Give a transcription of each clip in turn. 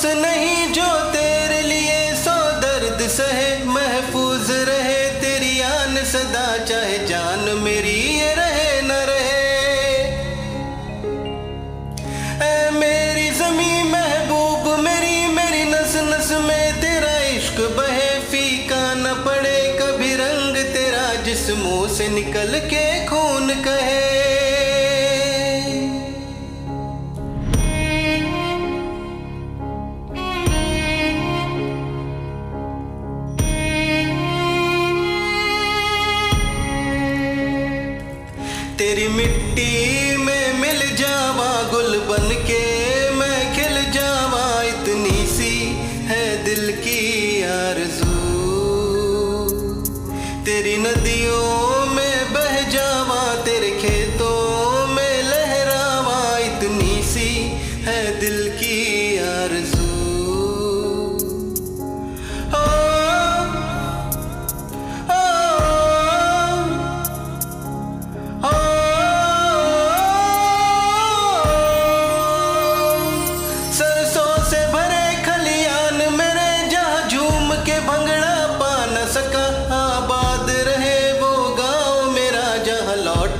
अफसोस नहीं जो तेरे लिए सो दर्द सहे, महफूज रहे। तेरी आन सदा, चाहे जान मेरी ये रहे न रहे। ऐ मेरी जमी महबूब, मेरी मेरी नस नस में तेरा इश्क बहे। फीका न पड़े कभी रंग, तेरा जिस मुँह से निकल के खून कहे। तेरी मिट्टी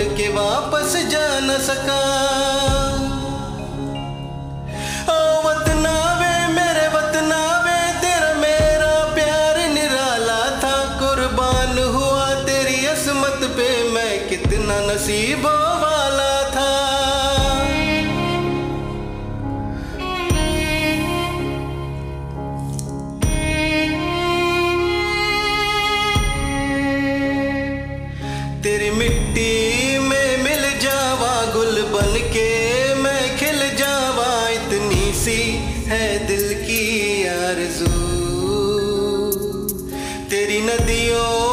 लौट के वापस जा न सका। ओ वतनावे, मेरे वतनावे, तेरा मेरा प्यार निराला था। कुर्बान हुआ तेरी असमत पे, मैं कितना नसीबों नदियों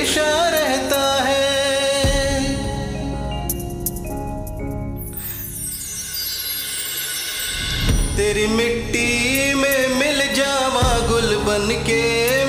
हमेशा रहता है। तेरी मिट्टी में मिल जावा गुल बन के।